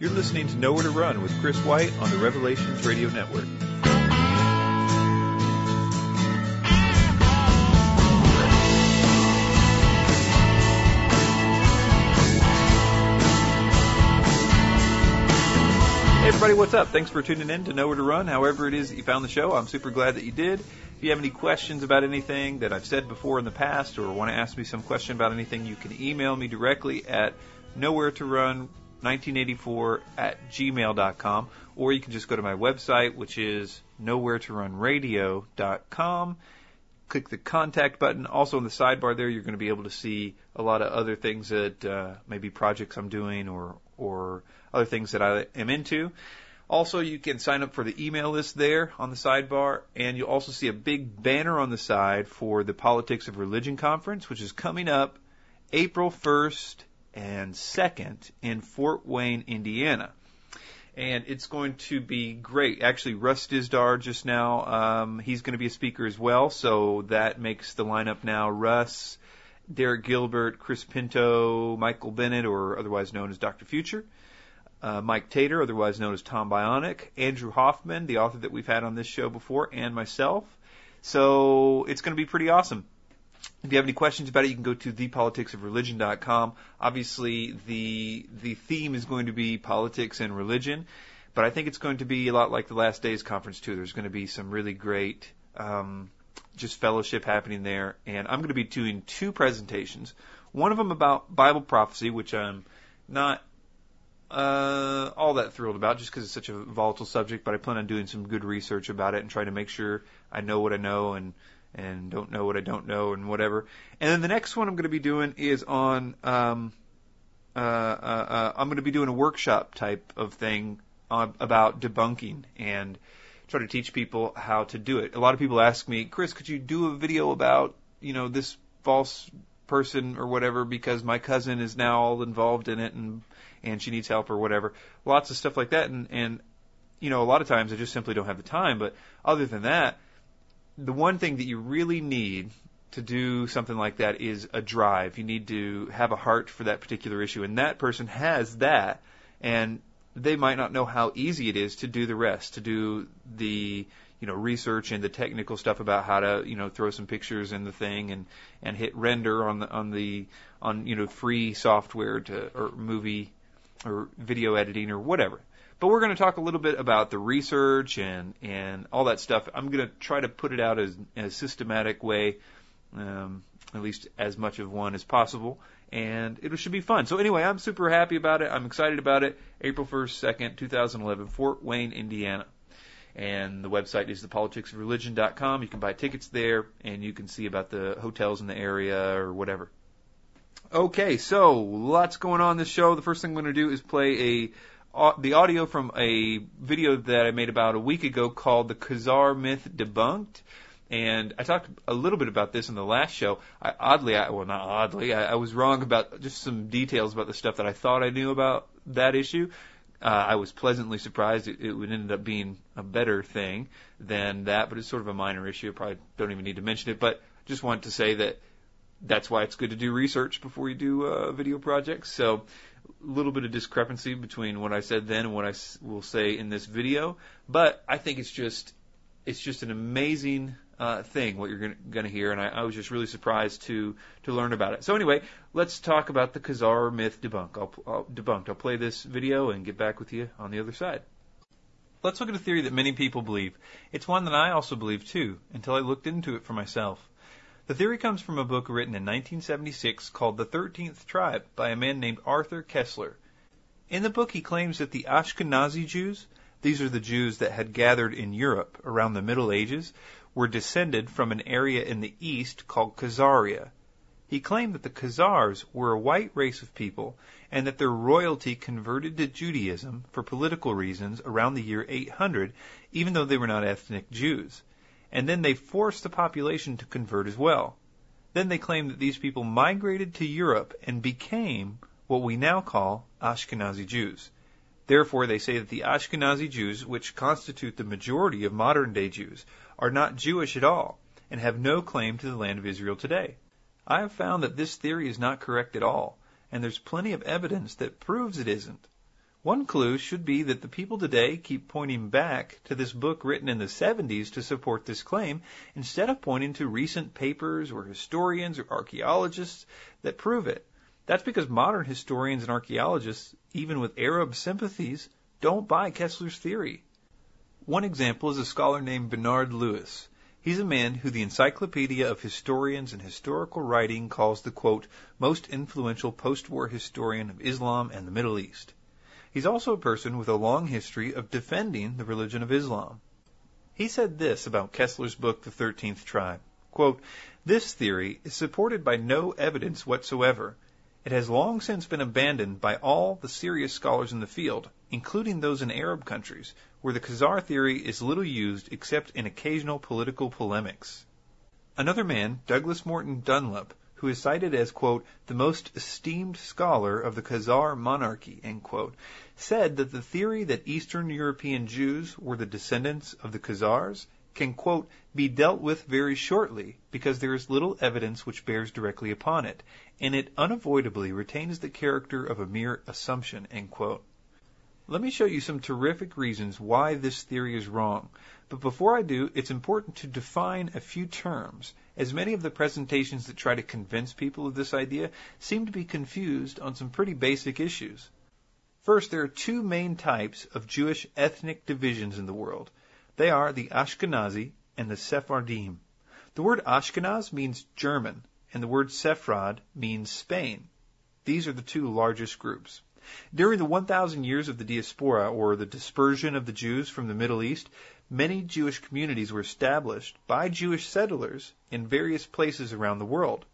You're listening to Nowhere to Run with Chris White on the Revelations Radio Network. Hey everybody, what's up? Thanks for tuning in to Nowhere to Run. However it is that you found the show, I'm super glad that you did. If you have any questions about anything that I've said before in the past or want to ask me some question about anything, you can email me directly at nowhere to run 1984 at gmail.com or you can just go to my website which is nowhere to run radio.com click the contact button. Also in the sidebar there you're going to be able to see a lot of other things that uh, maybe projects I'm doing or or other things that I am into. Also, you can sign up for the email list there on the sidebar, and you'll also see a big banner on the side for the Politics of Religion Conference, which is coming up April 1st and 2nd in Fort Wayne, Indiana. And it's going to be great. Actually, Russ Dizdar just now, um, he's going to be a speaker as well, so that makes the lineup now Russ, Derek Gilbert, Chris Pinto, Michael Bennett, or otherwise known as Dr. Future uh, Mike Tater, otherwise known as Tom Bionic, Andrew Hoffman, the author that we've had on this show before, and myself. So it's going to be pretty awesome. If you have any questions about it, you can go to thepoliticsofreligion.com. Obviously, the the theme is going to be politics and religion, but I think it's going to be a lot like the Last Days conference too. There's going to be some really great um, just fellowship happening there, and I'm going to be doing two presentations. One of them about Bible prophecy, which I'm not uh, all that thrilled about just because it's such a volatile subject, but I plan on doing some good research about it and trying to make sure I know what I know and and don't know what I don't know and whatever. And then the next one I'm going to be doing is on um, uh, uh, uh, I'm going to be doing a workshop type of thing about debunking and try to teach people how to do it. A lot of people ask me, Chris, could you do a video about you know this false person or whatever because my cousin is now all involved in it and and she needs help or whatever. Lots of stuff like that and and you know a lot of times I just simply don't have the time, but other than that, the one thing that you really need to do something like that is a drive. You need to have a heart for that particular issue and that person has that and they might not know how easy it is to do the rest, to do the you know research and the technical stuff about how to you know throw some pictures in the thing and and hit render on the on the on you know free software to or movie or video editing or whatever. But we're going to talk a little bit about the research and and all that stuff. I'm going to try to put it out as in a systematic way, um, at least as much of one as possible, and it should be fun. So anyway, I'm super happy about it. I'm excited about it. April 1st, 2nd, 2011, Fort Wayne, Indiana and the website is thepoliticsofreligion.com. You can buy tickets there, and you can see about the hotels in the area or whatever. Okay, so lots going on this show. The first thing I'm going to do is play a the audio from a video that I made about a week ago called "The Khazar Myth Debunked." And I talked a little bit about this in the last show. I, oddly, I, well, not oddly, I, I was wrong about just some details about the stuff that I thought I knew about that issue uh, I was pleasantly surprised it, it would end up being a better thing than that, but it's sort of a minor issue. I probably don't even need to mention it, but just want to say that that's why it's good to do research before you do uh, video projects. So a little bit of discrepancy between what I said then and what I s- will say in this video, but I think it's just it's just an amazing uh, thing what you're going to hear, and I, I was just really surprised to to learn about it. So anyway, let's talk about the Khazar myth debunk. I'll, I'll debunked. I'll play this video and get back with you on the other side. Let's look at a theory that many people believe. It's one that I also believe too, until I looked into it for myself. The theory comes from a book written in 1976 called The Thirteenth Tribe by a man named Arthur Koestler. In the book, he claims that the Ashkenazi Jews, these are the Jews that had gathered in Europe around the Middle Ages, were descended from an area in the east called Khazaria. He claimed that the Khazars were a white race of people and that their royalty converted to Judaism for political reasons around the year 800, even though they were not ethnic Jews. And then they forced the population to convert as well. Then they claimed that these people migrated to Europe and became what we now call Ashkenazi Jews. Therefore, they say that the Ashkenazi Jews, which constitute the majority of modern day Jews, are not Jewish at all and have no claim to the land of Israel today. I have found that this theory is not correct at all, and there's plenty of evidence that proves it isn't. One clue should be that the people today keep pointing back to this book written in the 70s to support this claim instead of pointing to recent papers or historians or archaeologists that prove it. That's because modern historians and archaeologists, even with Arab sympathies, don't buy Koestler's theory. One example is a scholar named Bernard Lewis. He's a man who the Encyclopedia of Historians and Historical Writing calls the quote, most influential post-war historian of Islam and the Middle East. He's also a person with a long history of defending the religion of Islam. He said this about Koestler's book, The Thirteenth Tribe. Quote, this theory is supported by no evidence whatsoever. It has long since been abandoned by all the serious scholars in the field, including those in Arab countries, where the Khazar theory is little used except in occasional political polemics. Another man, Douglas Morton Dunlop, who is cited as, quote, the most esteemed scholar of the Khazar monarchy, quote, said that the theory that Eastern European Jews were the descendants of the Khazars can, quote, be dealt with very shortly because there is little evidence which bears directly upon it, and it unavoidably retains the character of a mere assumption, end quote. Let me show you some terrific reasons why this theory is wrong. But before I do, it's important to define a few terms, as many of the presentations that try to convince people of this idea seem to be confused on some pretty basic issues. First, there are two main types of Jewish ethnic divisions in the world. They are the Ashkenazi and the Sephardim. The word Ashkenaz means German, and the word Sepharad means Spain. These are the two largest groups. During the 1,000 years of the diaspora, or the dispersion of the Jews from the Middle East, many Jewish communities were established by Jewish settlers in various places around the world,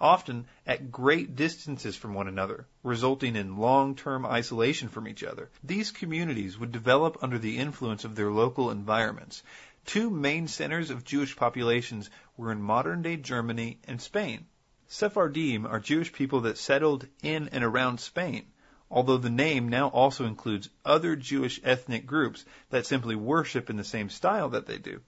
often at great distances from one another, resulting in long-term isolation from each other. These communities would develop under the influence of their local environments. Two main centers of Jewish populations were in modern-day Germany and Spain. Sephardim are Jewish people that settled in and around Spain although the name now also includes other Jewish ethnic groups that simply worship in the same style that they do.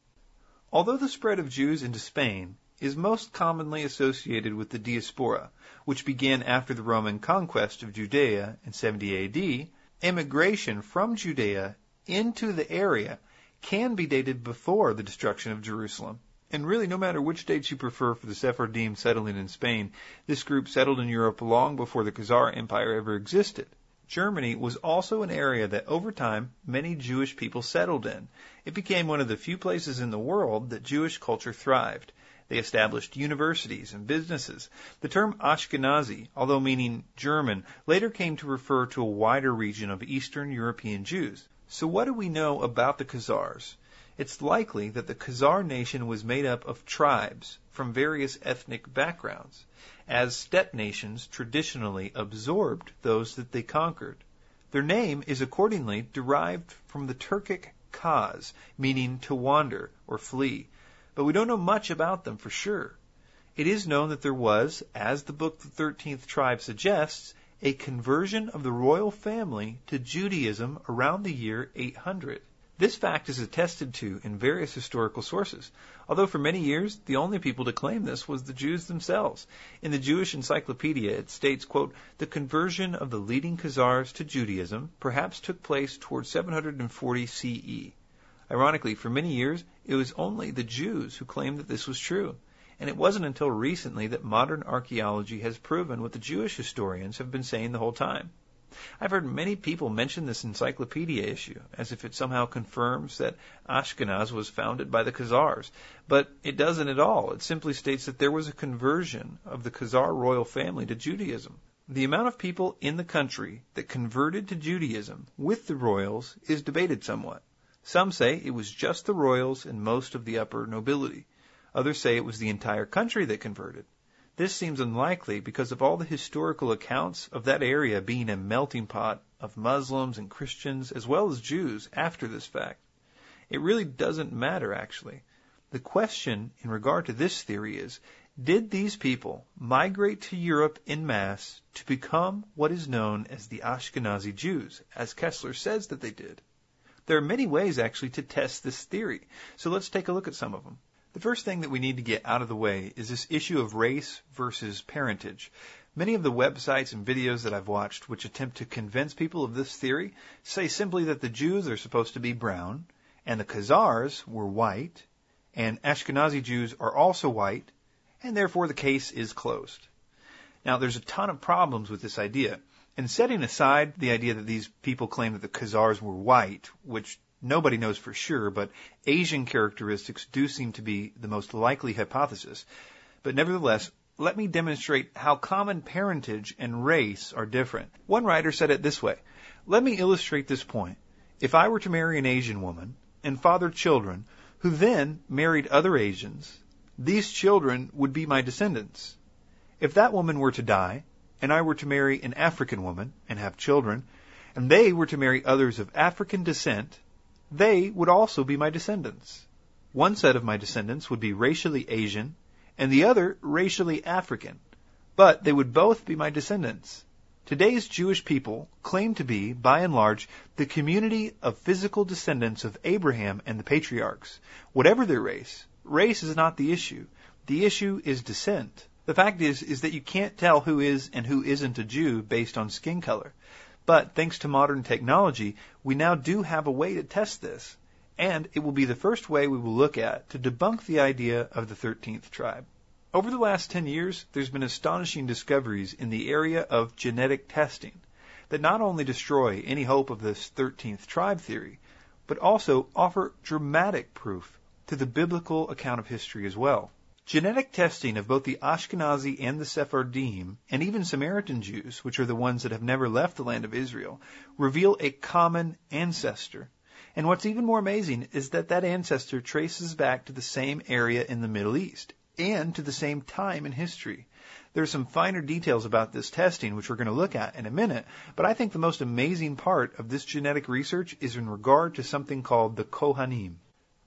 Although the spread of Jews into Spain is most commonly associated with the diaspora, which began after the Roman conquest of Judea in 70 AD, immigration from Judea into the area can be dated before the destruction of Jerusalem. And really, no matter which dates you prefer for the Sephardim settling in Spain, this group settled in Europe long before the Khazar Empire ever existed. Germany was also an area that over time many Jewish people settled in. It became one of the few places in the world that Jewish culture thrived. They established universities and businesses. The term Ashkenazi, although meaning German, later came to refer to a wider region of Eastern European Jews. So what do we know about the Khazars? It's likely that the Khazar nation was made up of tribes from various ethnic backgrounds, as steppe nations traditionally absorbed those that they conquered. Their name is accordingly derived from the Turkic Khaz, meaning to wander or flee, but we don't know much about them for sure. It is known that there was, as the book The Thirteenth Tribe suggests, a conversion of the royal family to Judaism around the year 800. This fact is attested to in various historical sources, although for many years the only people to claim this was the Jews themselves. In the Jewish Encyclopedia it states, quote, the conversion of the leading Khazars to Judaism perhaps took place toward 740 CE. Ironically, for many years it was only the Jews who claimed that this was true. And it wasn't until recently that modern archaeology has proven what the Jewish historians have been saying the whole time. I've heard many people mention this encyclopedia issue as if it somehow confirms that Ashkenaz was founded by the Khazars, but it doesn't at all. It simply states that there was a conversion of the Khazar royal family to Judaism. The amount of people in the country that converted to Judaism with the royals is debated somewhat. Some say it was just the royals and most of the upper nobility. Others say it was the entire country that converted. This seems unlikely because of all the historical accounts of that area being a melting pot of Muslims and Christians as well as Jews after this fact. It really doesn't matter, actually. The question in regard to this theory is, did these people migrate to Europe in mass to become what is known as the Ashkenazi Jews, as Koestler says that they did? There are many ways actually to test this theory, so let's take a look at some of them. The first thing that we need to get out of the way is this issue of race versus parentage. Many of the websites and videos that I've watched which attempt to convince people of this theory say simply that the Jews are supposed to be brown, and the Khazars were white, and Ashkenazi Jews are also white, and therefore the case is closed. Now, there's a ton of problems with this idea. And setting aside the idea that these people claim that the Khazars were white, which nobody knows for sure, but Asian characteristics do seem to be the most likely hypothesis. But nevertheless, let me demonstrate how common parentage and race are different. One writer said it this way Let me illustrate this point. If I were to marry an Asian woman and father children who then married other Asians, these children would be my descendants. If that woman were to die, and I were to marry an African woman and have children, and they were to marry others of African descent, they would also be my descendants. One set of my descendants would be racially Asian, and the other racially African, but they would both be my descendants. Today's Jewish people claim to be, by and large, the community of physical descendants of Abraham and the patriarchs. Whatever their race, race is not the issue. The issue is descent. The fact is, is that you can't tell who is and who isn't a Jew based on skin color. But thanks to modern technology, we now do have a way to test this. And it will be the first way we will look at to debunk the idea of the 13th tribe. Over the last 10 years, there's been astonishing discoveries in the area of genetic testing that not only destroy any hope of this 13th tribe theory, but also offer dramatic proof to the biblical account of history as well. Genetic testing of both the Ashkenazi and the Sephardim, and even Samaritan Jews, which are the ones that have never left the land of Israel, reveal a common ancestor. And what's even more amazing is that that ancestor traces back to the same area in the Middle East and to the same time in history. There are some finer details about this testing, which we're going to look at in a minute, but I think the most amazing part of this genetic research is in regard to something called the Kohanim.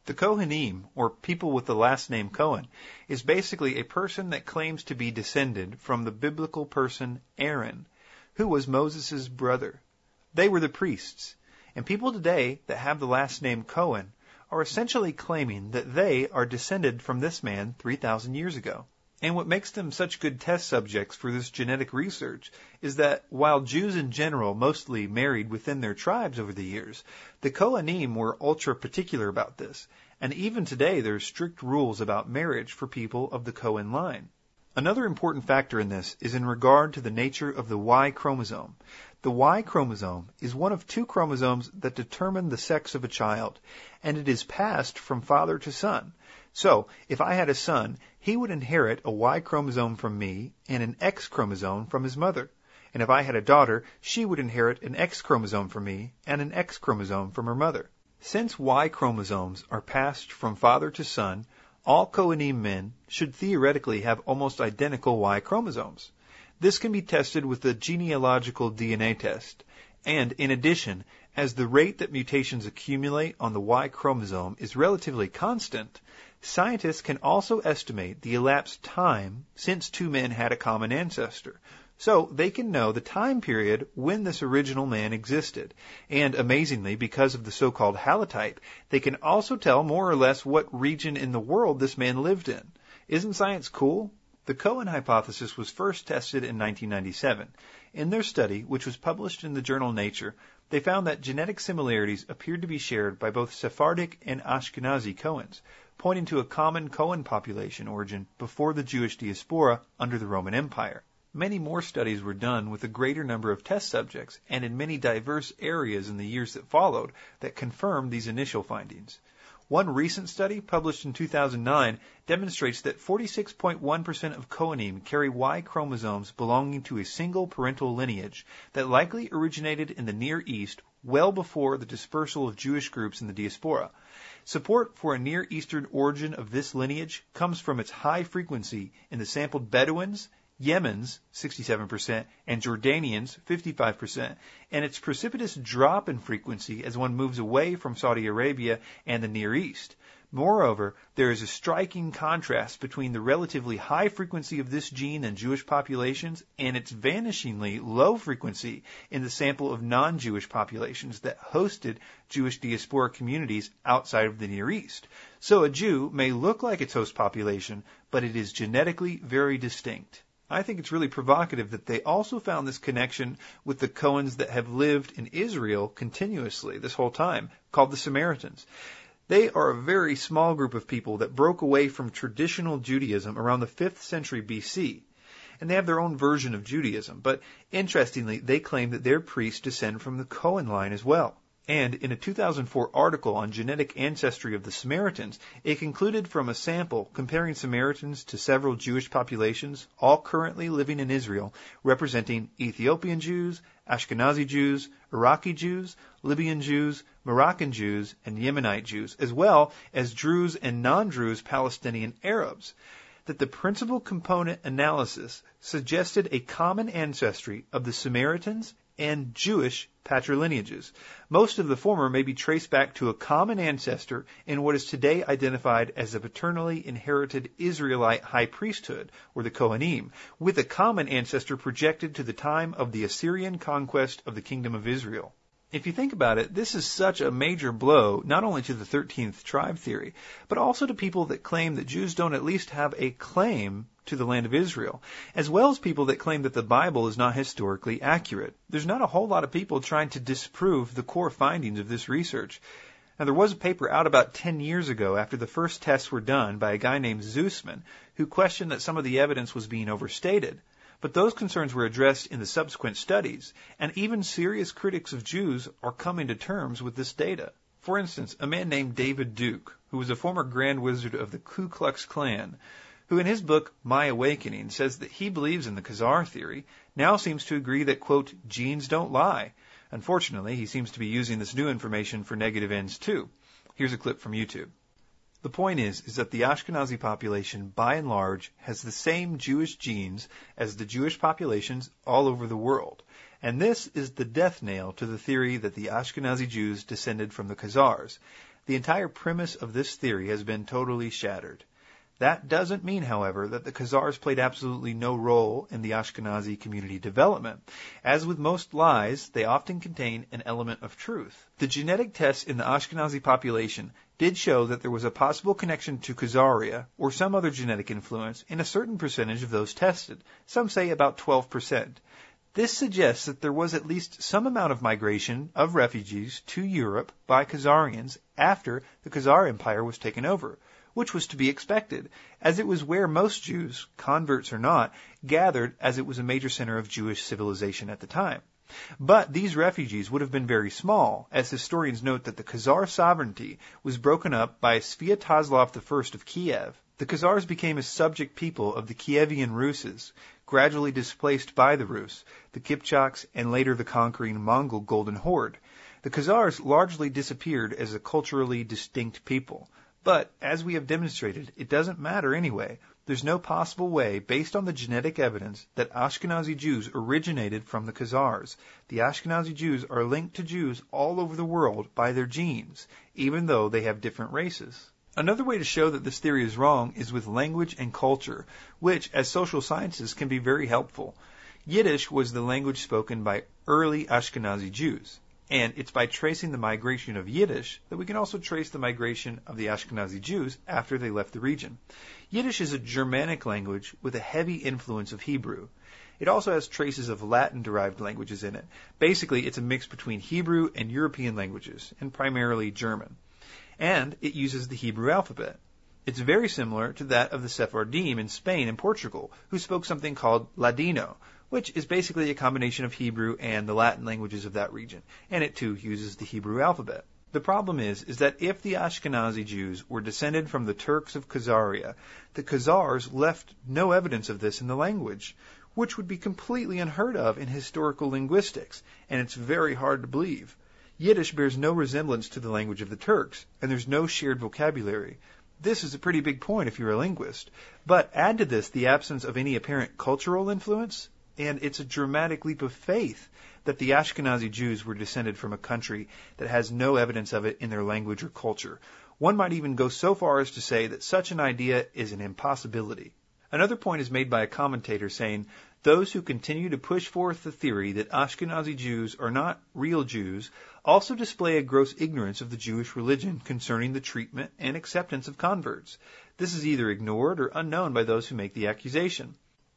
The Kohanim, or people with the last name Cohen, is basically a person that claims to be descended from the biblical person Aaron, who was Moses' brother. They were the priests. And people today that have the last name Cohen are essentially claiming that they are descended from this man 3,000 years ago. And what makes them such good test subjects for this genetic research is that while Jews in general mostly married within their tribes over the years, the Kohanim were ultra particular about this. And even today there are strict rules about marriage for people of the Cohen line. Another important factor in this is in regard to the nature of the Y chromosome. The Y chromosome is one of two chromosomes that determine the sex of a child, and it is passed from father to son. So, if I had a son, he would inherit a Y chromosome from me and an X chromosome from his mother. And if I had a daughter, she would inherit an X chromosome from me and an X chromosome from her mother. Since Y chromosomes are passed from father to son, all Kohanim men should theoretically have almost identical Y chromosomes. This can be tested with the genealogical DNA test. And in addition, as the rate that mutations accumulate on the Y chromosome is relatively constant, Scientists can also estimate the elapsed time since two men had a common ancestor. So they can know the time period when this original man existed. And amazingly, because of the so-called haplotype, they can also tell more or less what region in the world this man lived in. Isn't science cool? The Cohen hypothesis was first tested in 1997. In their study, which was published in the journal Nature, they found that genetic similarities appeared to be shared by both Sephardic and Ashkenazi Cohens pointing to a common Cohen population origin before the Jewish diaspora under the Roman Empire. Many more studies were done with a greater number of test subjects and in many diverse areas in the years that followed that confirmed these initial findings. One recent study published in 2009 demonstrates that 46.1% of Kohanim carry Y chromosomes belonging to a single parental lineage that likely originated in the Near East well before the dispersal of Jewish groups in the diaspora. Support for a Near Eastern origin of this lineage comes from its high frequency in the sampled Bedouins, Yemens, 67%, and Jordanians, 55%, and its precipitous drop in frequency as one moves away from Saudi Arabia and the Near East. Moreover, there is a striking contrast between the relatively high frequency of this gene in Jewish populations and its vanishingly low frequency in the sample of non-Jewish populations that hosted Jewish diaspora communities outside of the Near East. So a Jew may look like its host population, but it is genetically very distinct. I think it's really provocative that they also found this connection with the Cohens that have lived in Israel continuously this whole time, called the Samaritans. They are a very small group of people that broke away from traditional Judaism around the 5th century BC. And they have their own version of Judaism, but interestingly, they claim that their priests descend from the Cohen line as well. And in a 2004 article on genetic ancestry of the Samaritans, it concluded from a sample comparing Samaritans to several Jewish populations, all currently living in Israel, representing Ethiopian Jews, Ashkenazi Jews, Iraqi Jews, Libyan Jews, Moroccan Jews, and Yemenite Jews, as well as Druze and non-Druze Palestinian Arabs, that the principal component analysis suggested a common ancestry of the Samaritans and Jewish patrilineages. Most of the former may be traced back to a common ancestor in what is today identified as a paternally inherited Israelite high priesthood, or the Kohanim, with a common ancestor projected to the time of the Assyrian conquest of the Kingdom of Israel. If you think about it, this is such a major blow, not only to the 13th tribe theory, but also to people that claim that Jews don't at least have a claim to the land of Israel, as well as people that claim that the Bible is not historically accurate. There's not a whole lot of people trying to disprove the core findings of this research. Now, there was a paper out about 10 years ago after the first tests were done by a guy named Zeusman, who questioned that some of the evidence was being overstated. But those concerns were addressed in the subsequent studies, and even serious critics of Jews are coming to terms with this data. For instance, a man named David Duke, who was a former Grand Wizard of the Ku Klux Klan, who in his book My Awakening says that he believes in the Khazar theory, now seems to agree that, quote, genes don't lie. Unfortunately, he seems to be using this new information for negative ends too. Here's a clip from YouTube. The point is, is that the Ashkenazi population, by and large, has the same Jewish genes as the Jewish populations all over the world. And this is the death nail to the theory that the Ashkenazi Jews descended from the Khazars. The entire premise of this theory has been totally shattered. That doesn't mean, however, that the Khazars played absolutely no role in the Ashkenazi community development. As with most lies, they often contain an element of truth. The genetic tests in the Ashkenazi population did show that there was a possible connection to Khazaria or some other genetic influence in a certain percentage of those tested. Some say about 12%. This suggests that there was at least some amount of migration of refugees to Europe by Khazarians after the Khazar Empire was taken over which was to be expected, as it was where most Jews, converts or not, gathered as it was a major center of Jewish civilization at the time. But these refugees would have been very small, as historians note that the Khazar sovereignty was broken up by Sviatoslav I of Kiev. The Khazars became a subject people of the Kievian Ruses, gradually displaced by the Rus, the Kipchaks, and later the conquering Mongol Golden Horde. The Khazars largely disappeared as a culturally distinct people. But, as we have demonstrated, it doesn't matter anyway. There's no possible way, based on the genetic evidence, that Ashkenazi Jews originated from the Khazars. The Ashkenazi Jews are linked to Jews all over the world by their genes, even though they have different races. Another way to show that this theory is wrong is with language and culture, which, as social sciences, can be very helpful. Yiddish was the language spoken by early Ashkenazi Jews. And it's by tracing the migration of Yiddish that we can also trace the migration of the Ashkenazi Jews after they left the region. Yiddish is a Germanic language with a heavy influence of Hebrew. It also has traces of Latin derived languages in it. Basically, it's a mix between Hebrew and European languages, and primarily German. And it uses the Hebrew alphabet. It's very similar to that of the Sephardim in Spain and Portugal, who spoke something called Ladino, which is basically a combination of Hebrew and the Latin languages of that region, and it too uses the Hebrew alphabet. The problem is, is that if the Ashkenazi Jews were descended from the Turks of Khazaria, the Khazars left no evidence of this in the language, which would be completely unheard of in historical linguistics, and it's very hard to believe. Yiddish bears no resemblance to the language of the Turks, and there's no shared vocabulary. This is a pretty big point if you're a linguist. But add to this the absence of any apparent cultural influence, And it's a dramatic leap of faith that the Ashkenazi Jews were descended from a country that has no evidence of it in their language or culture. One might even go so far as to say that such an idea is an impossibility. Another point is made by a commentator saying, those who continue to push forth the theory that Ashkenazi Jews are not real Jews also display a gross ignorance of the Jewish religion concerning the treatment and acceptance of converts. This is either ignored or unknown by those who make the accusation.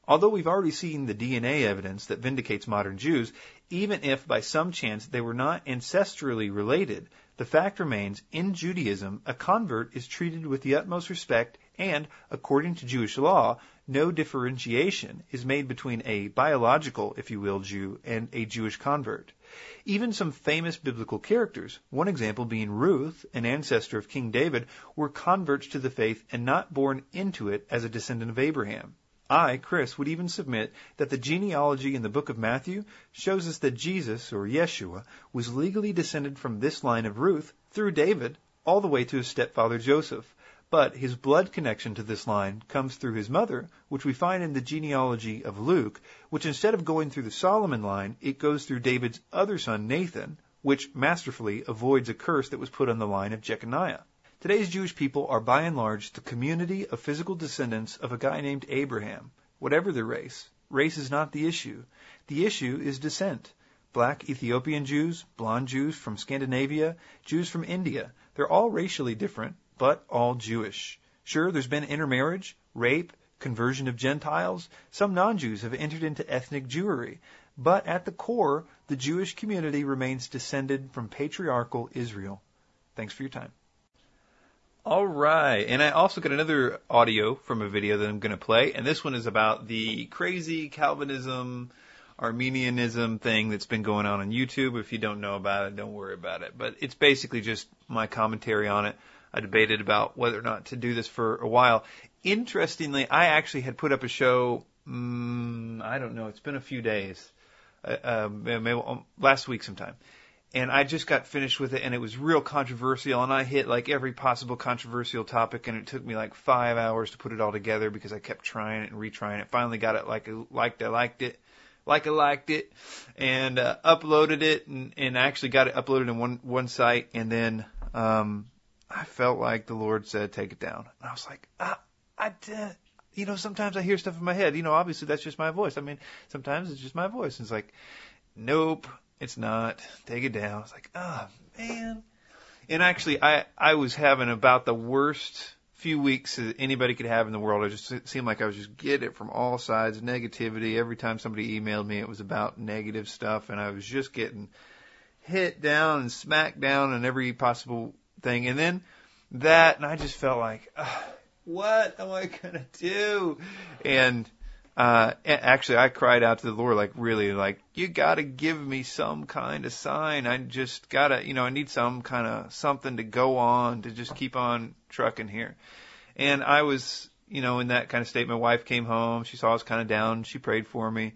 Although we've already seen the DNA evidence that vindicates modern Jews, even if by some chance they were not ancestrally related, the fact remains in Judaism a convert is treated with the utmost respect and, according to Jewish law, no differentiation is made between a biological, if you will, Jew and a Jewish convert. Even some famous biblical characters, one example being Ruth, an ancestor of King David, were converts to the faith and not born into it as a descendant of Abraham. I, Chris, would even submit that the genealogy in the book of Matthew shows us that Jesus, or Yeshua, was legally descended from this line of Ruth through David all the way to his stepfather Joseph. But his blood connection to this line comes through his mother, which we find in the genealogy of Luke, which instead of going through the Solomon line, it goes through David's other son Nathan, which masterfully avoids a curse that was put on the line of Jeconiah. Today's Jewish people are by and large the community of physical descendants of a guy named Abraham. Whatever their race, race is not the issue. The issue is descent. Black Ethiopian Jews, blonde Jews from Scandinavia, Jews from India, they're all racially different, but all Jewish. Sure, there's been intermarriage, rape, conversion of Gentiles. Some non-Jews have entered into ethnic Jewry. But at the core, the Jewish community remains descended from patriarchal Israel. Thanks for your time. All right. And I also got another audio from a video that I'm going to play. And this one is about the crazy Calvinism, Arminianism thing that's been going on on YouTube. If you don't know about it, don't worry about it. But it's basically just my commentary on it. I debated about whether or not to do this for a while. Interestingly, I actually had put up a show, um, I don't know, it's been a few days, uh, uh, maybe um, last week sometime and I just got finished with it and it was real controversial and I hit like every possible controversial topic and it took me like five hours to put it all together because I kept trying it and retrying it. Finally got it like I liked I liked it, like I liked it, and uh, uploaded it and, and actually got it uploaded in one one site and then um, I felt like the Lord said take it down. And I was like ah, I did. You know, sometimes I hear stuff in my head. You know, obviously that's just my voice. I mean, sometimes it's just my voice. And it's like, nope, it's not. Take it down. It's like, oh man. And actually, I I was having about the worst few weeks that anybody could have in the world. I just seemed like I was just getting it from all sides, negativity. Every time somebody emailed me, it was about negative stuff, and I was just getting hit down and smacked down and every possible thing. And then that, and I just felt like, what am I gonna do? And uh, actually, I cried out to the Lord, like, really, like, you gotta give me some kind of sign. I just gotta, you know, I need some kind of something to go on to just keep on trucking here. And I was, you know, in that kind of state. My wife came home. She saw I was kind of down. She prayed for me.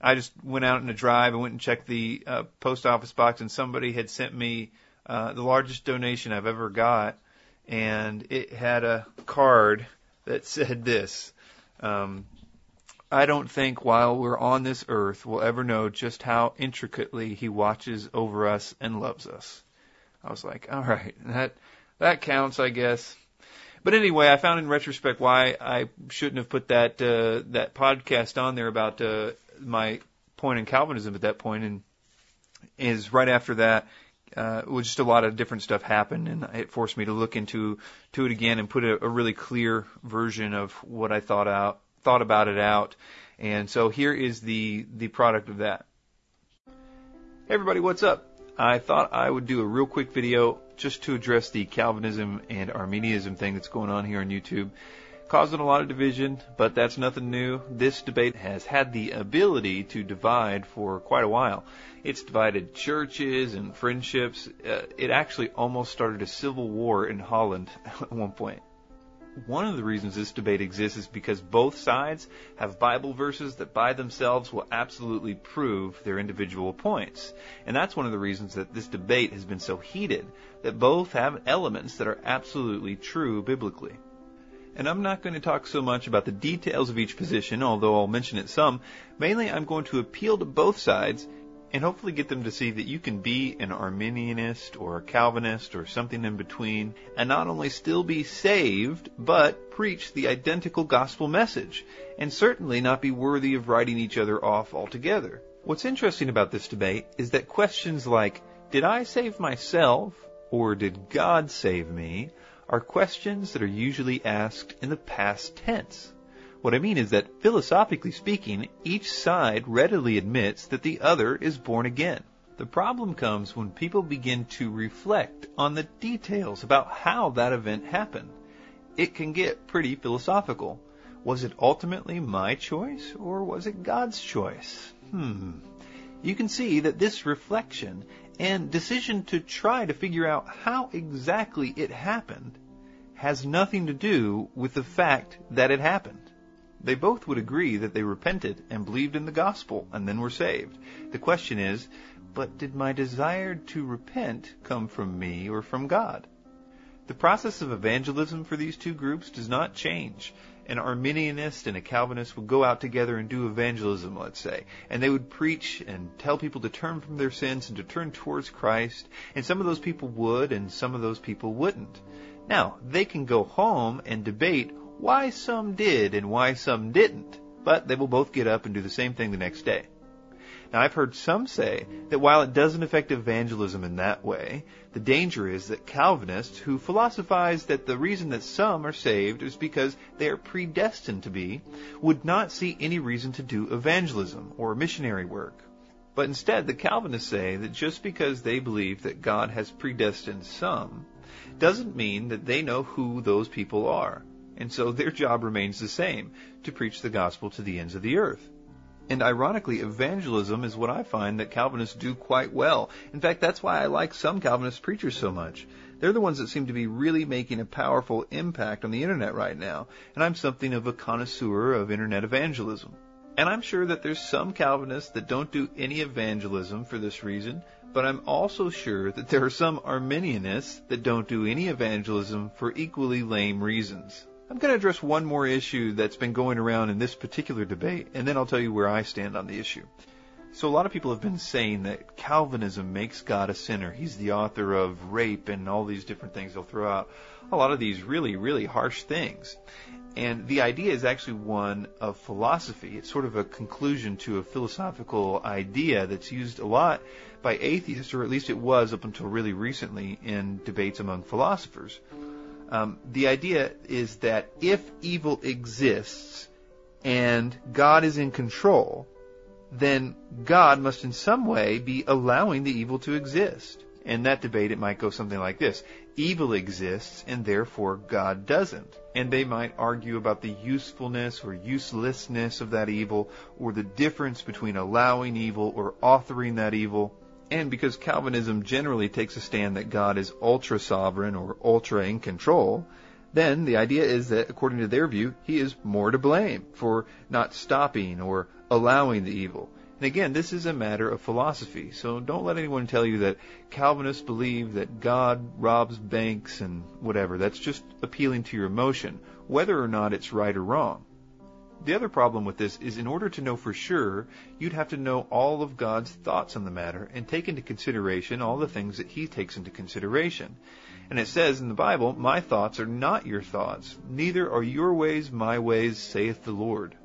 I just went out in a drive. I went and checked the uh, post office box, and somebody had sent me uh, the largest donation I've ever got, and it had a card that said this. Um, I don't think while we're on this earth we'll ever know just how intricately he watches over us and loves us. I was like, all right, that that counts, I guess. But anyway, I found in retrospect why I shouldn't have put that uh, that podcast on there about uh, my point in Calvinism at that point, and is right after that. Uh, well, just a lot of different stuff happened, and it forced me to look into to it again and put a, a really clear version of what I thought out thought about it out. And so here is the, the product of that. Hey everybody, what's up? I thought I would do a real quick video just to address the Calvinism and Arminianism thing that's going on here on YouTube. Causing a lot of division, but that's nothing new. This debate has had the ability to divide for quite a while. It's divided churches and friendships. Uh, it actually almost started a civil war in Holland at one point one of the reasons this debate exists is because both sides have Bible verses that by themselves will absolutely prove their individual points. And that's one of the reasons that this debate has been so heated, that both have elements that are absolutely true biblically. And I'm not going to talk so much about the details of each position, although I'll mention it some. Mainly, I'm going to appeal to both sides and hopefully get them to see that you can be an Arminianist or a Calvinist or something in between and not only still be saved, but preach the identical gospel message and certainly not be worthy of writing each other off altogether. What's interesting about this debate is that questions like, did I save myself or did God save me are questions that are usually asked in the past tense. What I mean is that, philosophically speaking, each side readily admits that the other is born again. The problem comes when people begin to reflect on the details about how that event happened. It can get pretty philosophical. Was it ultimately my choice or was it God's choice? Hmm. You can see that this reflection and decision to try to figure out how exactly it happened has nothing to do with the fact that it happened. They both would agree that they repented and believed in the gospel and then were saved. The question is, but did my desire to repent come from me or from God? The process of evangelism for these two groups does not change. An Arminianist and a Calvinist would go out together and do evangelism, let's say, and they would preach and tell people to turn from their sins and to turn towards Christ, and some of those people would and some of those people wouldn't. Now, they can go home and debate why some did and why some didn't, but they will both get up and do the same thing the next day. Now, I've heard some say that while it doesn't affect evangelism in that way, the danger is that Calvinists who philosophize that the reason that some are saved is because they are predestined to be, would not see any reason to do evangelism or missionary work. But instead, the Calvinists say that just because they believe that God has predestined some, doesn't mean that they know who those people are and so their job remains the same to preach the gospel to the ends of the earth. And ironically, evangelism is what I find that Calvinists do quite well. In fact, that's why I like some Calvinist preachers so much. They're the ones that seem to be really making a powerful impact on the internet right now, and I'm something of a connoisseur of internet evangelism. And I'm sure that there's some Calvinists that don't do any evangelism for this reason, but I'm also sure that there are some Arminianists that don't do any evangelism for equally lame reasons. I'm going to address one more issue that's been going around in this particular debate, and then I'll tell you where I stand on the issue. So a lot of people have been saying that Calvinism makes God a sinner. He's the author of rape and all these different things. They'll throw out a lot of these really, really harsh things. And the idea is actually one of philosophy. It's sort of a conclusion to a philosophical idea that's used a lot by atheists, or at least it was up until really recently in debates among philosophers. Um, the idea is that if evil exists and God is in control, then God must in some way be allowing the evil to exist. In that debate, it might go something like this. Evil exists and therefore God doesn't. And they might argue about the usefulness or uselessness of that evil or the difference between allowing evil or authoring that evil. And because Calvinism generally takes a stand that God is ultra sovereign or ultra in control, then the idea is that according to their view, he is more to blame for not stopping or allowing the evil. And again, this is a matter of philosophy, so don't let anyone tell you that Calvinists believe that God robs banks and whatever. That's just appealing to your emotion, whether or not it's right or wrong. The other problem with this is in order to know for sure, you'd have to know all of God's thoughts on the matter and take into consideration all the things that He takes into consideration. And it says in the Bible, My thoughts are not your thoughts, neither are your ways my ways, saith the Lord.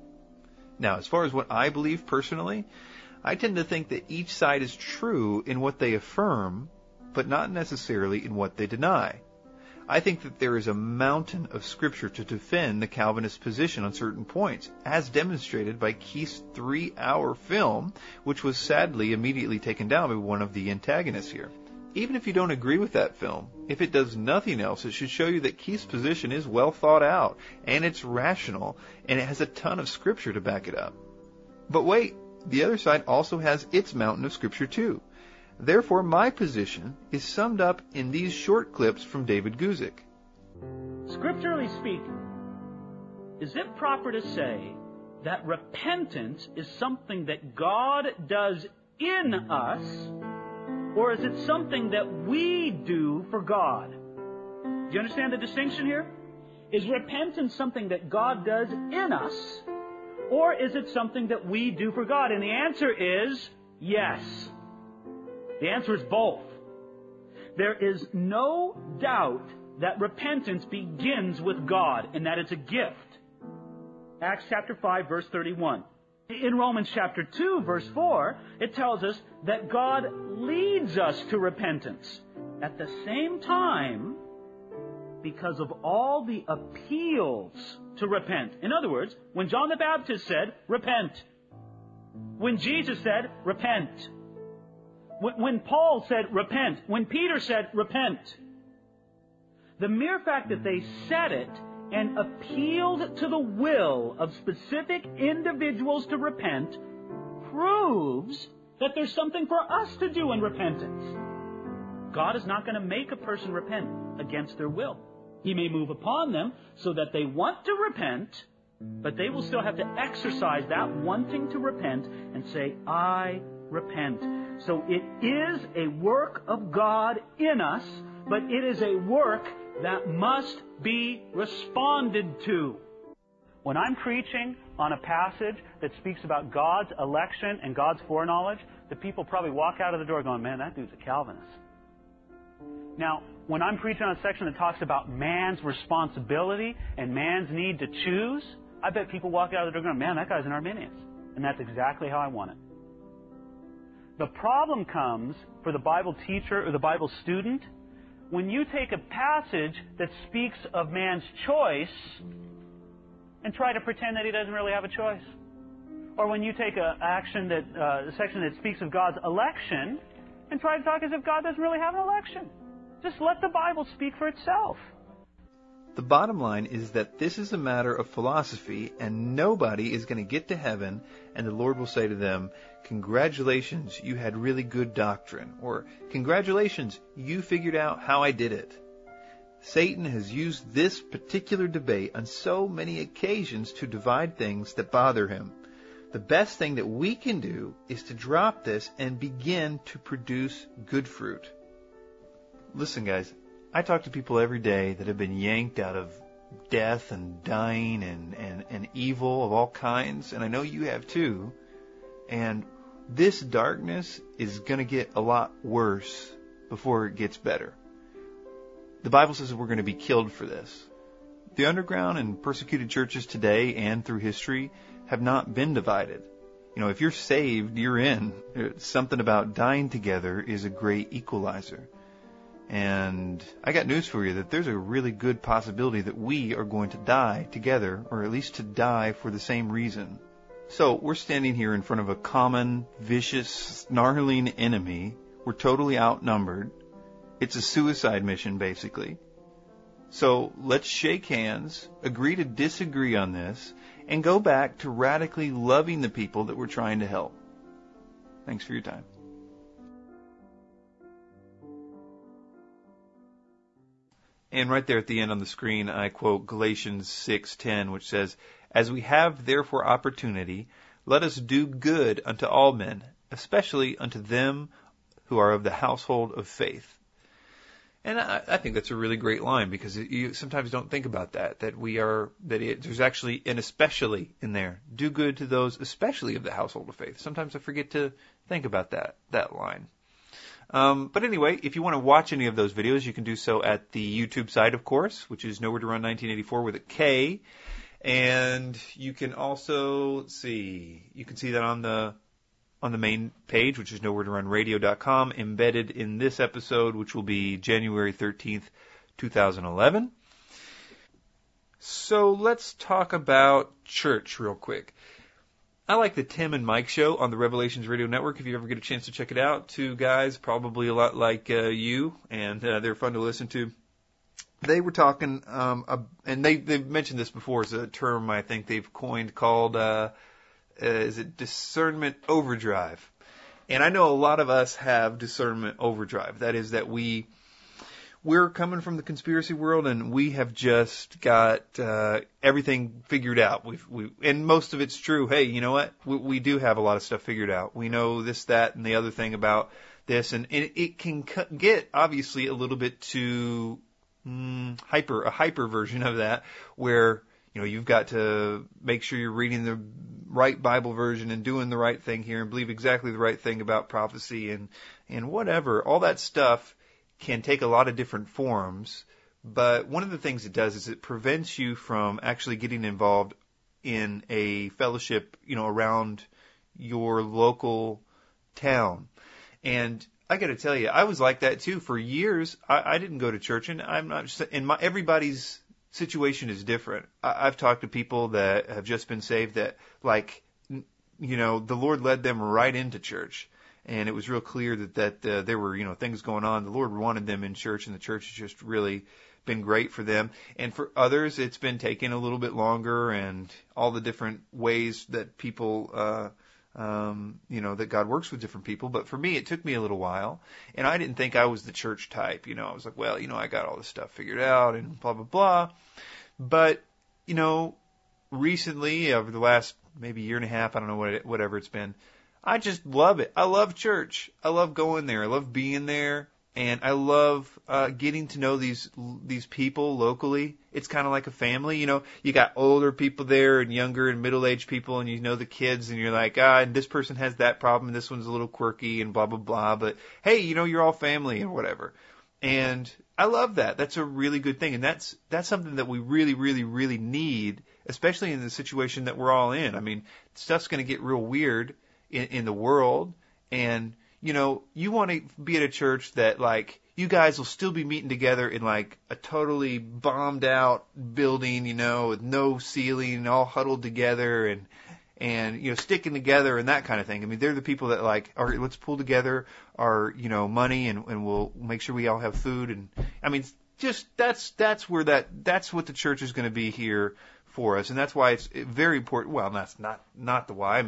Now, as far as what I believe personally, I tend to think that each side is true in what they affirm, but not necessarily in what they deny. I think that there is a mountain of scripture to defend the Calvinist position on certain points, as demonstrated by Keith's three hour film, which was sadly immediately taken down by one of the antagonists here. Even if you don't agree with that film, if it does nothing else, it should show you that Keith's position is well thought out, and it's rational, and it has a ton of scripture to back it up. But wait, the other side also has its mountain of scripture too. Therefore, my position is summed up in these short clips from David Guzik. Scripturally speaking, is it proper to say that repentance is something that God does in us, or is it something that we do for God? Do you understand the distinction here? Is repentance something that God does in us, or is it something that we do for God? And the answer is yes. The answer is both. There is no doubt that repentance begins with God and that it's a gift. Acts chapter 5 verse 31. In Romans chapter 2 verse 4, it tells us that God leads us to repentance. At the same time, because of all the appeals to repent. In other words, when John the Baptist said, repent. When Jesus said, repent. When Paul said, repent. When Peter said, repent. The mere fact that they said it and appealed to the will of specific individuals to repent proves that there's something for us to do in repentance. God is not going to make a person repent against their will. He may move upon them so that they want to repent, but they will still have to exercise that wanting to repent and say, I repent. So it is a work of God in us, but it is a work that must be responded to. When I'm preaching on a passage that speaks about God's election and God's foreknowledge, the people probably walk out of the door going, man, that dude's a Calvinist. Now, when I'm preaching on a section that talks about man's responsibility and man's need to choose, I bet people walk out of the door going, man, that guy's an Arminian. And that's exactly how I want it. The problem comes for the Bible teacher or the Bible student when you take a passage that speaks of man's choice and try to pretend that he doesn't really have a choice. Or when you take a action that uh, a section that speaks of God's election and try to talk as if God doesn't really have an election. Just let the Bible speak for itself. The bottom line is that this is a matter of philosophy, and nobody is going to get to heaven, and the Lord will say to them, Congratulations, you had really good doctrine, or Congratulations, you figured out how I did it. Satan has used this particular debate on so many occasions to divide things that bother him. The best thing that we can do is to drop this and begin to produce good fruit. Listen, guys, I talk to people every day that have been yanked out of death and dying and, and, and evil of all kinds, and I know you have too. And this darkness is going to get a lot worse before it gets better. The Bible says we're going to be killed for this. The underground and persecuted churches today and through history have not been divided. You know, if you're saved, you're in. Something about dying together is a great equalizer. And I got news for you that there's a really good possibility that we are going to die together, or at least to die for the same reason. So we're standing here in front of a common, vicious, snarling enemy. We're totally outnumbered. It's a suicide mission, basically. So let's shake hands, agree to disagree on this, and go back to radically loving the people that we're trying to help. Thanks for your time. And right there at the end on the screen, I quote Galatians 6:10, which says, "As we have therefore opportunity, let us do good unto all men, especially unto them who are of the household of faith." And I, I think that's a really great line because you sometimes don't think about that. That we are that it, there's actually an especially in there. Do good to those, especially of the household of faith. Sometimes I forget to think about that that line. Um, but anyway, if you want to watch any of those videos, you can do so at the YouTube site, of course, which is Nowhere to Run 1984 with a K. And you can also see, you can see that on the on the main page, which is nowhere to run radio.com, embedded in this episode, which will be January 13th, 2011. So let's talk about church real quick. I like the Tim and Mike show on the Revelations Radio Network. If you ever get a chance to check it out, two guys, probably a lot like uh, you, and uh, they're fun to listen to. They were talking, um, uh, and they they've mentioned this before. It's a term I think they've coined called uh, uh, is it discernment overdrive. And I know a lot of us have discernment overdrive. That is that we we're coming from the conspiracy world and we have just got uh, everything figured out. We've, we and most of it's true. Hey, you know what? We, we do have a lot of stuff figured out. We know this, that, and the other thing about this, and it, it can get obviously a little bit too mm, hyper a hyper version of that where you know you've got to make sure you're reading the right Bible version and doing the right thing here and believe exactly the right thing about prophecy and and whatever all that stuff can take a lot of different forms but one of the things it does is it prevents you from actually getting involved in a fellowship you know around your local town and I got to tell you, I was like that too for years. I, I didn't go to church, and I'm not. And my everybody's situation is different. I, I've talked to people that have just been saved that, like, you know, the Lord led them right into church, and it was real clear that that uh, there were you know things going on. The Lord wanted them in church, and the church has just really been great for them. And for others, it's been taking a little bit longer, and all the different ways that people. uh um, you know, that God works with different people. But for me, it took me a little while, and I didn't think I was the church type. You know, I was like, well, you know, I got all this stuff figured out, and blah blah blah. But you know, recently over the last maybe year and a half, I don't know what it, whatever it's been, I just love it. I love church. I love going there. I love being there and I love uh, getting to know these these people locally. It's kind of like a family, you know. You got older people there and younger and middle aged people, and you know the kids, and you're like, ah, this person has that problem, and this one's a little quirky, and blah blah blah. But hey, you know, you're all family and whatever. And I love that. That's a really good thing, and that's that's something that we really, really, really need, especially in the situation that we're all in. I mean, stuff's going to get real weird in, in the world, and you know, you want to be at a church that like you guys will still be meeting together in like a totally bombed out building, you know, with no ceiling, all huddled together and and you know sticking together and that kind of thing. I mean, they're the people that like, all right, let's pull together our you know money and and we'll make sure we all have food and I mean, just that's that's where that that's what the church is going to be here for us, and that's why it's very important. Well, that's not not the why.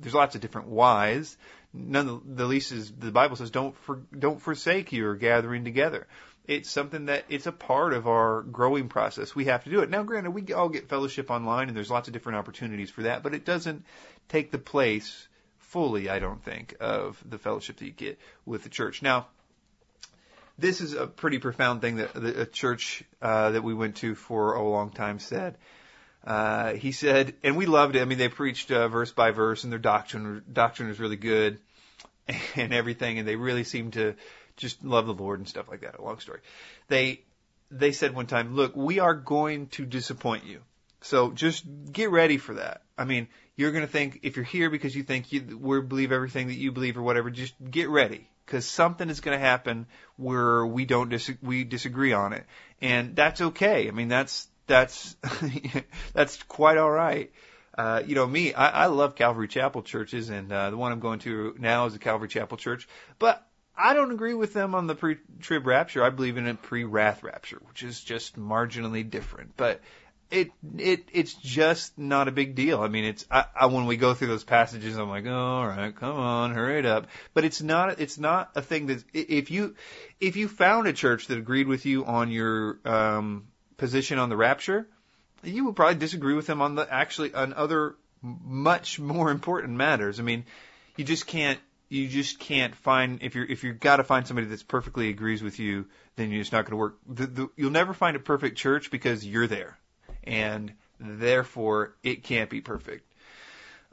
There's lots of different whys, none of the least is the Bible says don't for, don't forsake your gathering together. It's something that it's a part of our growing process. We have to do it. Now, granted, we all get fellowship online, and there's lots of different opportunities for that, but it doesn't take the place fully, I don't think, of the fellowship that you get with the church. Now, this is a pretty profound thing that a church uh, that we went to for a long time said. Uh, he said, and we loved it. I mean, they preached uh, verse by verse, and their doctrine doctrine was really good, and everything. And they really seemed to just love the Lord and stuff like that. A long story. They they said one time, look, we are going to disappoint you. So just get ready for that. I mean, you're going to think if you're here because you think you we believe everything that you believe or whatever, just get ready because something is going to happen where we don't dis- we disagree on it, and that's okay. I mean, that's that's that's quite all right. Uh, you know me, I, I love Calvary Chapel churches, and uh, the one I'm going to now is a Calvary Chapel church. But I don't agree with them on the pre-trib rapture. I believe in a pre-wrath rapture, which is just marginally different. But it it it's just not a big deal. I mean, it's I, I when we go through those passages, I'm like, all right, come on, hurry it up. But it's not it's not a thing that if you if you found a church that agreed with you on your um position on the rapture, you would probably disagree with him on the actually on other much more important matters. I mean, you just can't you just can't find if you're if you've got to find somebody that's perfectly agrees with you, then you're just not going to work. The, the, you'll never find a perfect church because you're there, and therefore it can't be perfect.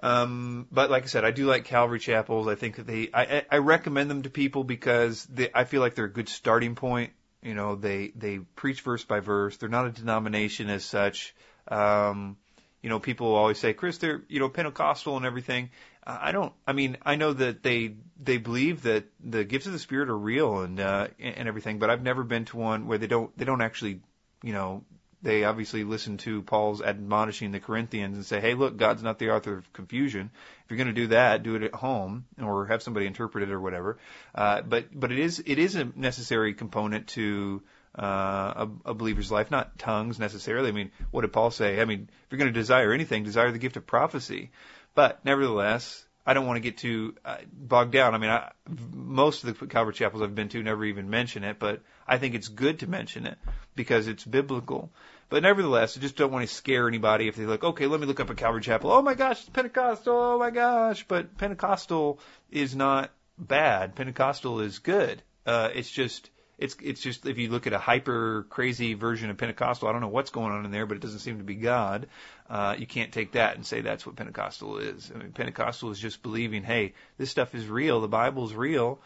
Um, but like I said, I do like Calvary chapels. I think that they I, I recommend them to people because they, I feel like they're a good starting point you know, they they preach verse by verse. They're not a denomination as such. Um, you know, people always say, Chris, they're you know Pentecostal and everything. I don't. I mean, I know that they they believe that the gifts of the Spirit are real and uh, and everything, but I've never been to one where they don't they don't actually you know they obviously listen to Paul's admonishing the Corinthians and say, hey, look, God's not the author of confusion. If you're going to do that, do it at home or have somebody interpret it or whatever. Uh, but but it is it is a necessary component to uh, a, a believer's life, not tongues necessarily. I mean, what did Paul say? I mean, if you're going to desire anything, desire the gift of prophecy. But nevertheless, I don't want to get too uh, bogged down. I mean, I, most of the Calvary chapels I've been to never even mention it, but I think it's good to mention it because it's biblical. But nevertheless, I just don't want to scare anybody if they look, okay, let me look up a Calvary Chapel. Oh my gosh, it's Pentecostal. Oh my gosh. But Pentecostal is not bad. Pentecostal is good. Uh, it's just It's it's just if you look at a hyper crazy version of Pentecostal, I don't know what's going on in there, but it doesn't seem to be God. Uh, you can't take that and say that's what Pentecostal is. I mean, Pentecostal is just believing, hey, this stuff is real. The Bible's real.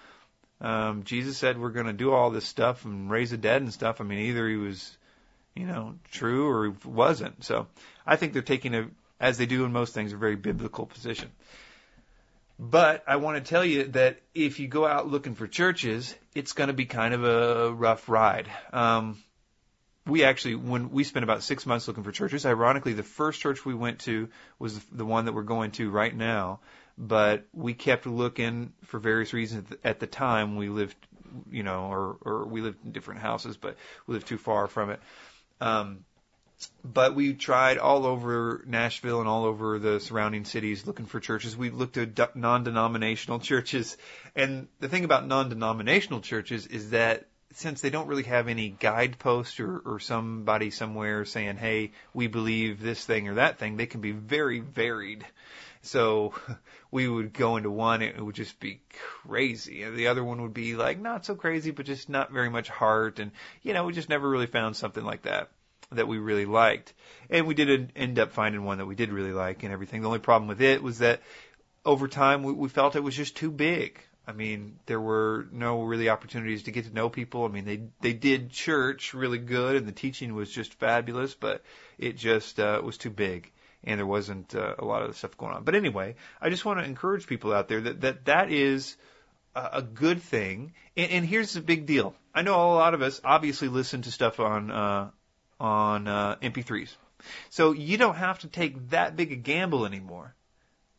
Um, Jesus said we're going to do all this stuff and raise the dead and stuff. I mean, either he was, you know, true or he wasn't. So I think they're taking a, as they do in most things, a very biblical position. But I want to tell you that if you go out looking for churches, it's going to be kind of a rough ride. Um, we actually, when we spent about six months looking for churches, ironically, the first church we went to was the one that we're going to right now. But we kept looking for various reasons at the time. We lived, you know, or, or we lived in different houses, but we lived too far from it. Um, but we tried all over Nashville and all over the surrounding cities looking for churches. We looked at non-denominational churches, and the thing about non-denominational churches is that since they don't really have any guidepost or, or somebody somewhere saying, "Hey, we believe this thing or that thing," they can be very varied. So we would go into one, it would just be crazy. And the other one would be like not so crazy, but just not very much heart. And, you know, we just never really found something like that that we really liked. And we did end up finding one that we did really like and everything. The only problem with it was that over time we, we felt it was just too big. I mean, there were no really opportunities to get to know people. I mean, they they did church really good, and the teaching was just fabulous, but it just uh, was too big, and there wasn't uh, a lot of stuff going on. But anyway, I just want to encourage people out there that that that is a, a good thing. And, and here's the big deal: I know a lot of us obviously listen to stuff on uh, on uh, MP3s. So you don't have to take that big a gamble anymore.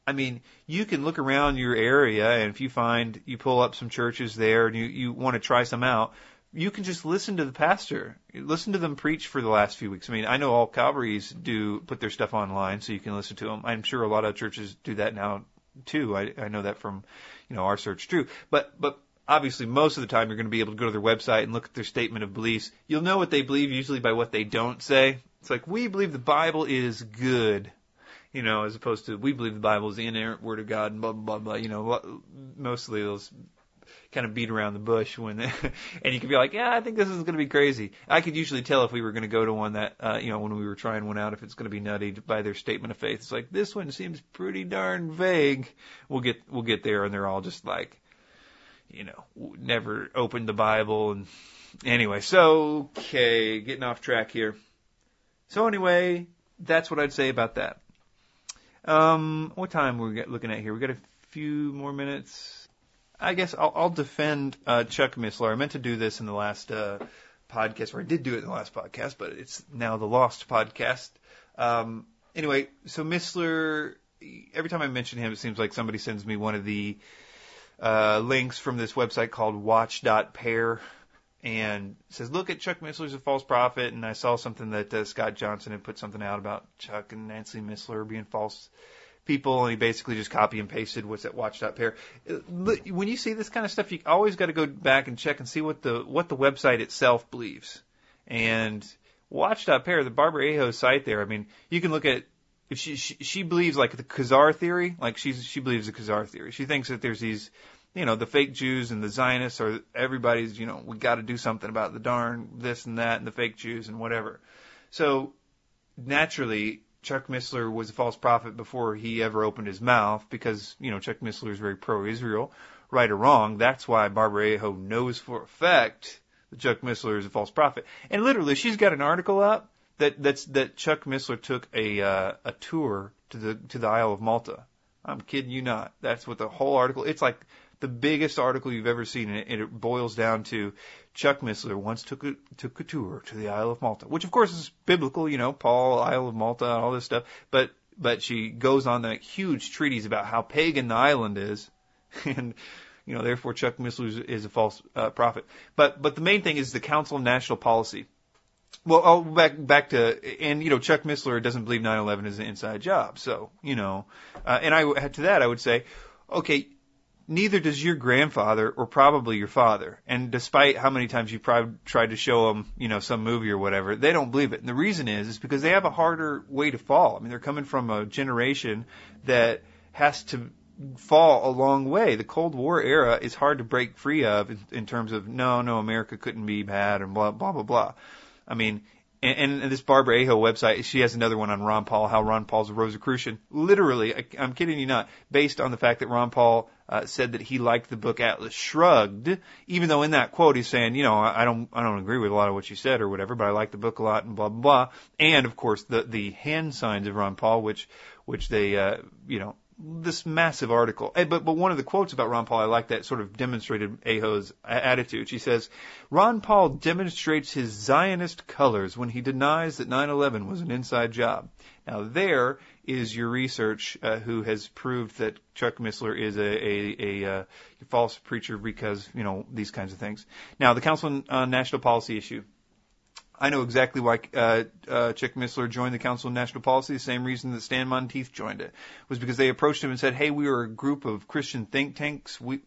I mean, you can look around your area and if you find you pull up some churches there and you, you want to try some out, you can just listen to the pastor. Listen to them preach for the last few weeks. I mean, I know all Calvaries do put their stuff online so you can listen to them. I'm sure a lot of churches do that now too. I, I know that from, you know, our search too. But, but obviously most of the time you're going to be able to go to their website and look at their statement of beliefs. You'll know what they believe usually by what they don't say. It's like, we believe the Bible is good. You know, as opposed to we believe the Bible is the inerrant word of God and blah blah blah. blah. You know, mostly those kind of beat around the bush when, they, and you could be like, yeah, I think this is going to be crazy. I could usually tell if we were going to go to one that, uh, you know, when we were trying one out, if it's going to be nutty by their statement of faith. It's like this one seems pretty darn vague. We'll get we'll get there, and they're all just like, you know, never opened the Bible. And anyway, so, okay, getting off track here. So anyway, that's what I'd say about that. Um, what time we're we looking at here? We got a few more minutes. I guess I'll, I'll defend uh, Chuck Missler. I meant to do this in the last uh, podcast, or I did do it in the last podcast, but it's now the Lost podcast. Um, anyway, so Missler. Every time I mention him, it seems like somebody sends me one of the uh, links from this website called watch.pair and says, look at Chuck Missler's a false prophet. And I saw something that uh, Scott Johnson had put something out about Chuck and Nancy Missler being false people. And he basically just copy and pasted what's at watch.pair. Uh, when you see this kind of stuff, you always got to go back and check and see what the, what the website itself believes. And watch.pair, the Barbara Aho site there, I mean, you can look at if she, she she believes like the Khazar theory, like she's she believes the Khazar theory. She thinks that there's these, you know, the fake Jews and the Zionists or everybody's, you know, we got to do something about the darn this and that and the fake Jews and whatever. So naturally, Chuck Missler was a false prophet before he ever opened his mouth because you know Chuck Missler is very pro-Israel, right or wrong. That's why Barbara Aho knows for a fact that Chuck Missler is a false prophet. And literally, she's got an article up that that's that Chuck Missler took a uh, a tour to the to the Isle of Malta. I'm kidding you not. That's what the whole article. It's like the biggest article you've ever seen, and it, and it boils down to Chuck Missler once took a took a tour to the Isle of Malta, which of course is biblical. You know, Paul, Isle of Malta, and all this stuff. But but she goes on that huge treatise about how pagan the island is, and you know, therefore Chuck Missler is, is a false uh, prophet. But but the main thing is the Council of National Policy well, I'll back back to and you know Chuck Missler doesn't believe 9/11 is an inside job. So you know, uh, and I to that I would say, okay, neither does your grandfather or probably your father. And despite how many times you probably tried to show them, you know, some movie or whatever, they don't believe it. And the reason is is because they have a harder way to fall. I mean, they're coming from a generation that has to fall a long way. The Cold War era is hard to break free of in, in terms of no, no, America couldn't be bad and blah blah blah blah. I mean, and, and this Barbara Aho website, she has another one on Ron Paul, how Ron Paul's a Rosicrucian. Literally, I, I'm kidding you not, based on the fact that Ron Paul uh, said that he liked the book Atlas Shrugged, even though in that quote he's saying, you know, I, I don't, I don't agree with a lot of what you said or whatever, but I like the book a lot and blah blah blah. And of course the the hand signs of Ron Paul, which which they, uh, you know, this massive article. But but one of the quotes about Ron Paul, I like that sort of demonstrated Aho's attitude. She says, Ron Paul demonstrates his Zionist colors when he denies that 9/11 was an inside job. Now there is your research uh, who has proved that Chuck Missler is a, a, a, uh, false preacher because you know these kinds of things. Now the Council on National Policy issue. I know exactly why uh, uh, Chuck Missler joined the Council on National Policy. The same reason that Stan Monteith joined it was because they approached him and said, "Hey, we are a group of Christian think tanks. We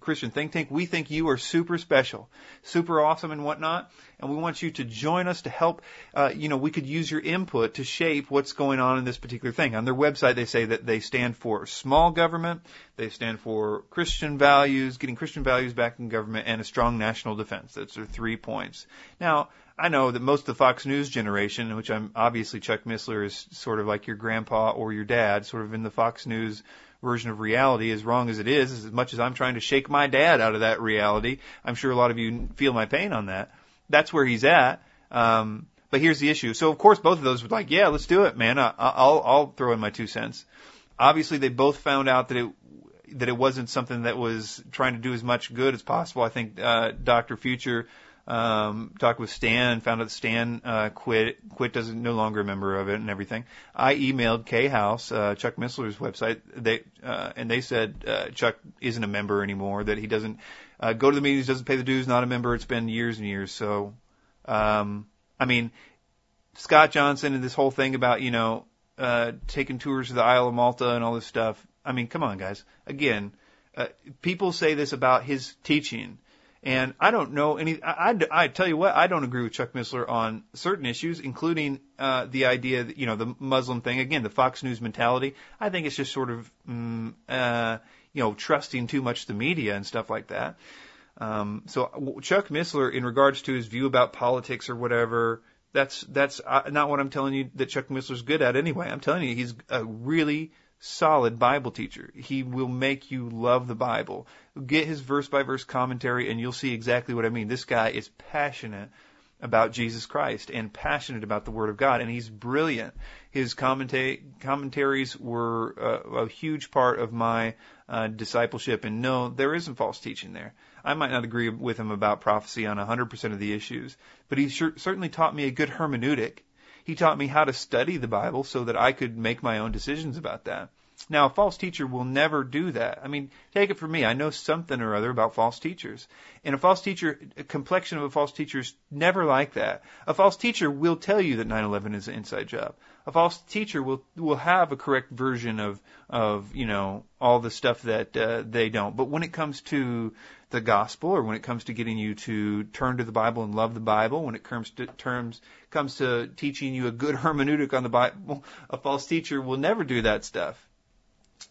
Christian think tank. We think you are super special, super awesome, and whatnot, and we want you to join us to help. Uh, you know, we could use your input to shape what's going on in this particular thing." On their website, they say that they stand for small government, they stand for Christian values, getting Christian values back in government, and a strong national defense. Those are three points. Now I know that most of the Fox News generation, which I'm obviously Chuck Missler is sort of like your grandpa or your dad, sort of in the Fox News version of reality, as wrong as it is, as much as I'm trying to shake my dad out of that reality, I'm sure a lot of you feel my pain on that. That's where he's at. Um, but here's the issue. So of course both of those were like, yeah, let's do it, man. I, I'll I'll throw in my two cents. Obviously, they both found out that it that it wasn't something that was trying to do as much good as possible. I think uh, Dr. Future um, talked with Stan, found out Stan uh, quit, quit doesn't no longer a member of it and everything. I emailed K House, uh, Chuck Missler's website, they uh, and they said uh, Chuck isn't a member anymore, that he doesn't uh, go to the meetings, doesn't pay the dues, not a member. It's been years and years. So, um, I mean, Scott Johnson and this whole thing about you know uh, taking tours to the Isle of Malta and all this stuff. I mean, come on, guys. Again, uh, people say this about his teaching and I don't know any. I, I, I tell you what, I don't agree with Chuck Missler on certain issues, including uh, the idea that you know the Muslim thing. Again, the Fox News mentality. I think it's just sort of mm, uh, you know trusting too much the media and stuff like that. Um, so Chuck Missler, in regards to his view about politics or whatever, that's that's uh, not what I'm telling you that Chuck Missler's good at anyway. I'm telling you he's a really solid Bible teacher. He will make you love the Bible. Get his verse by verse commentary and you'll see exactly what I mean. This guy is passionate about Jesus Christ and passionate about the Word of God, and he's brilliant. His commenta- commentaries were uh, a huge part of my uh, discipleship, and no, there isn't false teaching there. I might not agree with him about prophecy on 100% of the issues, but he sure, certainly taught me a good hermeneutic he taught me how to study the Bible so that I could make my own decisions about that. Now, a false teacher will never do that. I mean, take it from me. I know something or other about false teachers. And a false teacher, a complexion of a false teacher is never like that. A false teacher will tell you that 9/11 is an inside job. A false teacher will will have a correct version of of you know all the stuff that uh, they don't. But when it comes to the gospel or when it comes to getting you to turn to the Bible and love the Bible, when it comes to terms comes to teaching you a good hermeneutic on the Bible, a false teacher will never do that stuff.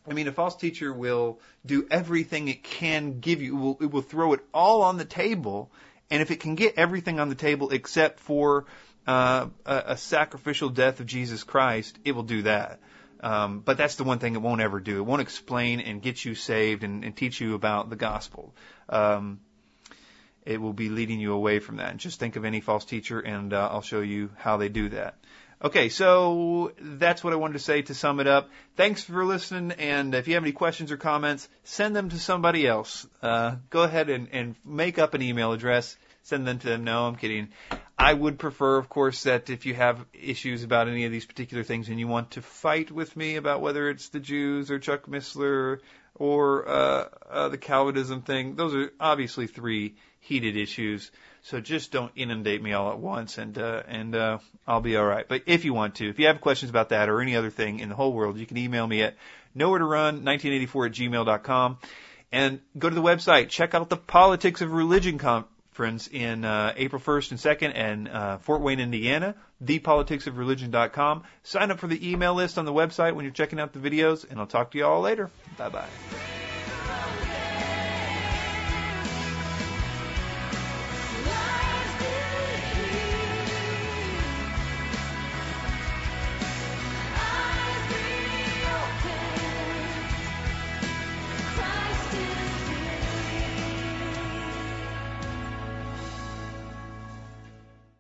I mean, a false teacher will do everything it can give you. It will, it will throw it all on the table, and if it can get everything on the table except for uh, a, a sacrificial death of Jesus Christ, it will do that. Um, but that's the one thing it won't ever do. It won't explain and get you saved and, and teach you about the gospel. Um, it will be leading you away from that. And just think of any false teacher, and uh, I'll show you how they do that. Okay, so that's what I wanted to say to sum it up. Thanks for listening, and if you have any questions or comments, send them to somebody else. Uh, go ahead and, and make up an email address, send them to them. No, I'm kidding. I would prefer, of course, that if you have issues about any of these particular things and you want to fight with me about whether it's the Jews or Chuck Missler or uh, uh, the Calvinism thing, those are obviously three heated issues. So just don't inundate me all at once, and uh, and uh, I'll be all right. But if you want to, if you have questions about that or any other thing in the whole world, you can email me at nowhere to run 1984 at gmail.com and go to the website. Check out the politics of religion com- friends in uh, April 1st and 2nd and uh, Fort Wayne, Indiana, thepoliticsofreligion.com. Sign up for the email list on the website when you're checking out the videos, and I'll talk to you all later. Bye bye.